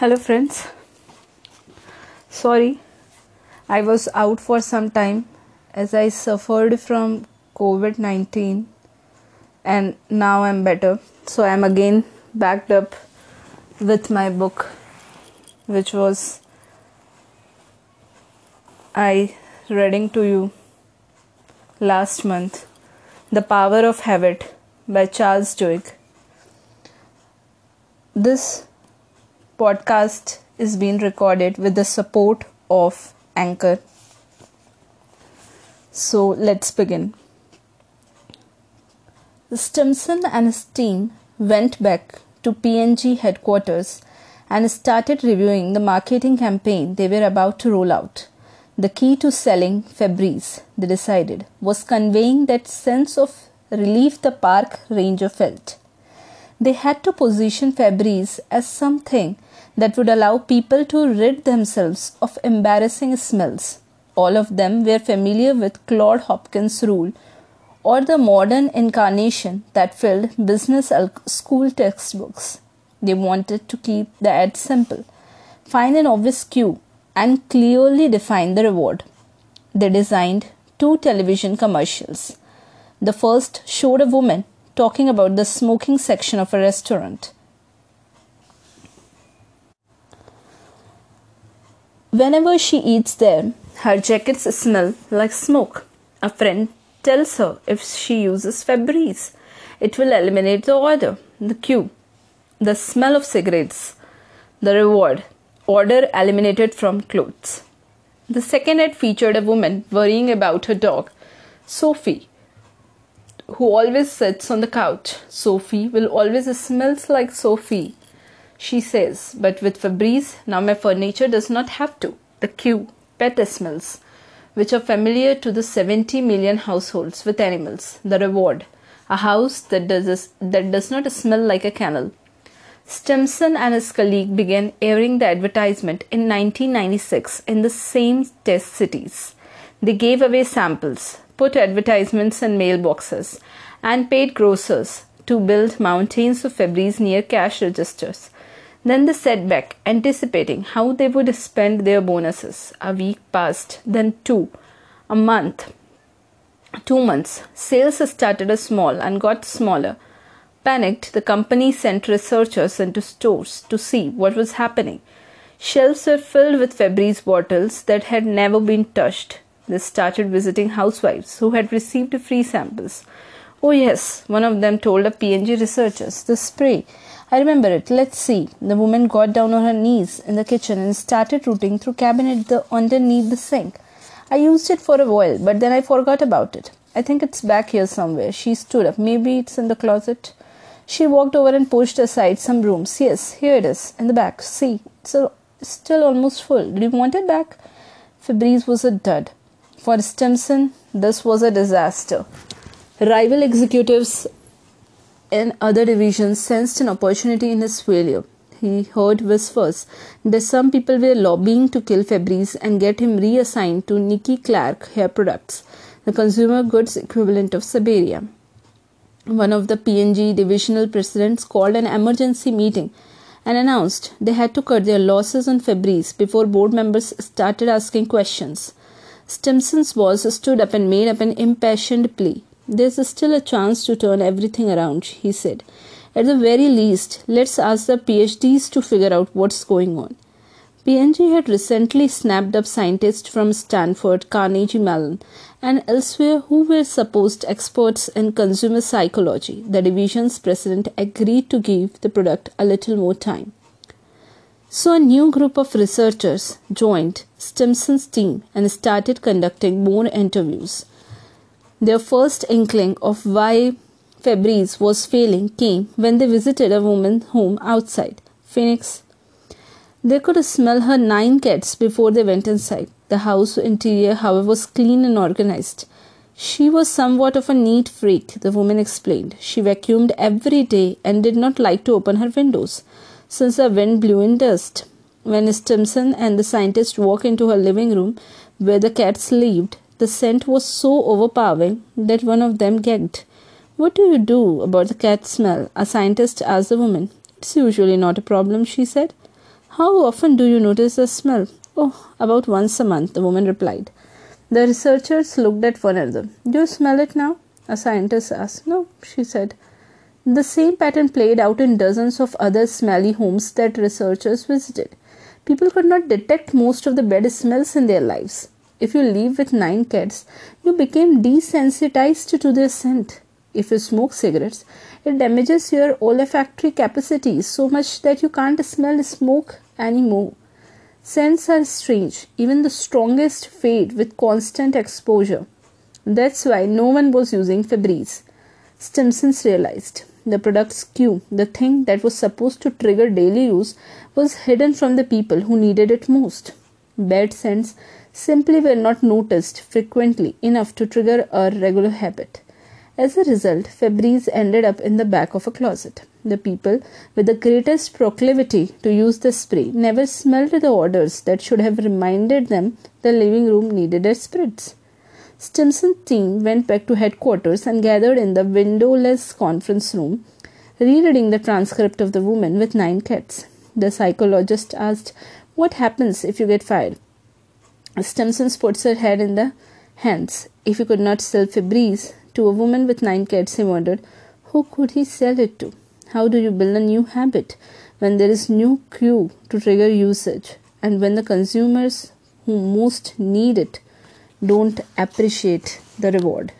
Hello, friends. Sorry, I was out for some time as I suffered from COVID 19 and now I'm better. So I'm again backed up with my book, which was I reading to you last month The Power of Habit by Charles Duhigg. This podcast is being recorded with the support of Anchor. So let's begin. Stimson and his team went back to P&G headquarters and started reviewing the marketing campaign they were about to roll out. The key to selling Febreze, they decided, was conveying that sense of relief the park ranger felt. They had to position Febreze as something that would allow people to rid themselves of embarrassing smells. All of them were familiar with Claude Hopkins' rule or the modern incarnation that filled business school textbooks. They wanted to keep the ad simple, find an obvious cue, and clearly define the reward. They designed two television commercials. The first showed a woman talking about the smoking section of a restaurant. Whenever she eats there, her jackets smell like smoke. A friend tells her if she uses Febreze, it will eliminate the odor, the cue, the smell of cigarettes, the reward, odor eliminated from clothes. The second ad featured a woman worrying about her dog, Sophie, who always sits on the couch. Sophie will always smells like Sophie she says, but with now my furniture does not have to. The cue, pet smells, which are familiar to the 70 million households with animals. The reward, a house that does, that does not smell like a kennel. Stimson and his colleague began airing the advertisement in 1996 in the same test cities. They gave away samples, put advertisements in mailboxes, and paid grocers to build mountains of Febreze near cash registers. Then the setback, anticipating how they would spend their bonuses. A week passed, then two, a month, two months. Sales started small and got smaller. Panicked, the company sent researchers into stores to see what was happening. Shelves were filled with Febreze bottles that had never been touched. They started visiting housewives who had received free samples. Oh yes, one of them told a P&G researchers, the spray I remember it. Let's see. The woman got down on her knees in the kitchen and started rooting through cabinet the underneath the sink. I used it for a while, but then I forgot about it. I think it's back here somewhere. She stood up. Maybe it's in the closet. She walked over and pushed aside some brooms. Yes, here it is, in the back. See, it's still almost full. Do you want it back? Febreze was a dud. For Stimson, this was a disaster. Rival executives in other divisions sensed an opportunity in his failure. He heard whispers that some people were lobbying to kill Febreze and get him reassigned to Nicky Clarke Hair Products, the consumer goods equivalent of Siberia. One of the P&G divisional presidents called an emergency meeting and announced they had to cut their losses on Febreze before board members started asking questions. Stimson's boss stood up and made up an impassioned plea. There's still a chance to turn everything around, he said. At the very least, let's ask the PhDs to figure out what's going on. P&G had recently snapped up scientists from Stanford, Carnegie Mellon, and elsewhere who were supposed experts in consumer psychology. The division's president agreed to give the product a little more time. So, a new group of researchers joined Stimson's team and started conducting more interviews. Their first inkling of why Febreze was failing came when they visited a woman's home outside Phoenix. They could smell her nine cats before they went inside. The house interior, however, was clean and organized. She was somewhat of a neat freak, the woman explained. She vacuumed every day and did not like to open her windows, since the wind blew in dust. When Stimson and the scientist walked into her living room, where the cats lived, the scent was so overpowering that one of them gagged. What do you do about the cat smell? A scientist asked the woman. It's usually not a problem, she said. How often do you notice the smell? Oh, about once a month, the woman replied. The researchers looked at one another. Do you smell it now? A scientist asked. No, she said. The same pattern played out in dozens of other smelly homes that researchers visited. People could not detect most of the bad smells in their lives. If you live with nine cats, you became desensitized to their scent. If you smoke cigarettes, it damages your olfactory capacity so much that you can't smell smoke anymore. Scents are strange, even the strongest fade with constant exposure. That's why no one was using Febreze. Stimson's realized the product's cue, the thing that was supposed to trigger daily use, was hidden from the people who needed it most. Bad scents simply were not noticed frequently enough to trigger a regular habit. As a result, Febreze ended up in the back of a closet. The people with the greatest proclivity to use the spray never smelled the odors that should have reminded them the living room needed a spritz. Stimson's team went back to headquarters and gathered in the windowless conference room, rereading the transcript of the woman with nine cats. The psychologist asked, What happens if you get fired? Stimson puts her head in the hands. If he could not sell Febreze to a woman with nine cats, he wondered, who could he sell it to? How do you build a new habit when there is no cue to trigger usage and when the consumers who most need it don't appreciate the reward.